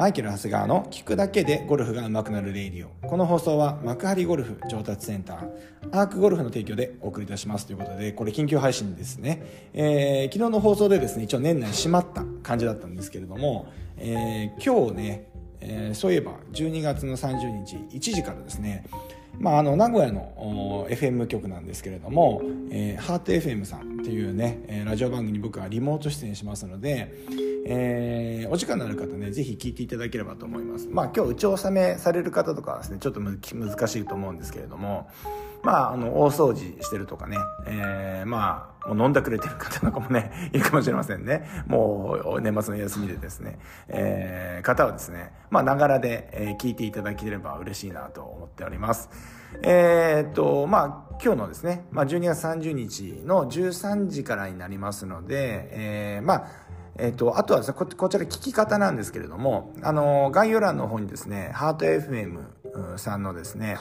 マイケル・長谷川の聞くだけでゴルフが上手くなるレイディオ。この放送は幕張ゴルフ上達センター、アークゴルフの提供でお送りいたしますということで、これ緊急配信ですね。えー、昨日の放送でですね、一応年内閉まった感じだったんですけれども、えー、今日ね、えー、そういえば12月の30日1時からですね、まあ、あの名古屋の FM 局なんですけれども、えー、ハート FM さんっていうね、え、ラジオ番組に僕はリモート出演しますので、えー、お時間のある方ねぜひ聞いていただければと思いますまあ今日打ち納めされる方とかはですねちょっと難しいと思うんですけれどもまあ、あの、大掃除してるとかね、えー、まあ、もう飲んだくれてる方なんかもね、いるかもしれませんね。もう、年末の休みでですね、えー、方はですね、まあ、ながらで、えー、聞いていただければ嬉しいなと思っております。えー、っと、まあ、今日のですね、まあ、12月30日の13時からになりますので、えー、まあ、えっ、と、あとはですねこ、ちら聞き方なんですけれども、あの、概要欄の方にですね、ハート FM さんのですね、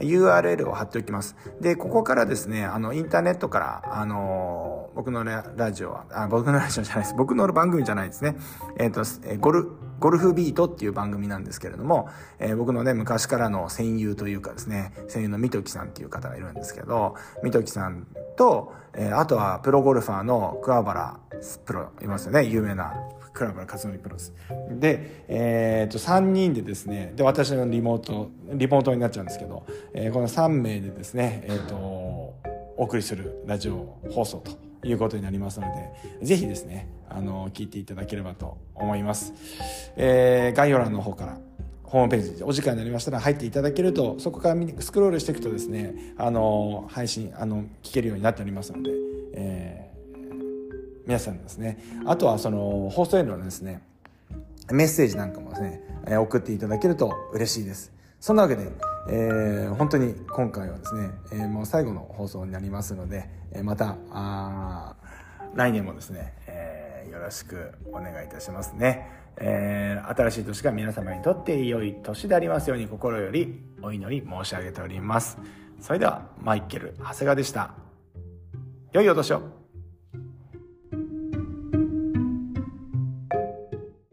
URL を貼っておきます。で、ここからですね、あの、インターネットから、あの僕のラジオは、あ、僕のラジオじゃないです。僕の番組じゃないですね。えっ、ー、と、ゴル、ゴルフビートっていう番組なんですけれども、えー、僕のね、昔からの戦友というかですね、戦友の三時さんっていう方がいるんですけど、三時さんと、えー、あとはプロゴルファーの桑原プロいますよね、有名な桑原克則プロです。で、えっ、と、3人でですね、で、私のリモート、リモートになっちゃうんですけど、えー、この3名でですね、えっ、と、お送りするラジオ放送ということになりますので、ぜひですね、あの、聞いていただければと思います。えー、概要欄の方から、ホームページでお時間になりましたら入っていただけると、そこからスクロールしていくとですね、あの、配信、あの、聞けるようになっておりますので、えー、皆さんですね、あとはその、放送へのですね、メッセージなんかもですね、送っていただけると嬉しいです。そんなわけで、えー、本当に今回はですね、えー、もう最後の放送になりますので、え、またあ来年もですね、えー、よろしくお願いいたしますね、えー、新しい年が皆様にとって良い年でありますように心よりお祈り申し上げております。それではマイケル長谷川でした。良いお年を。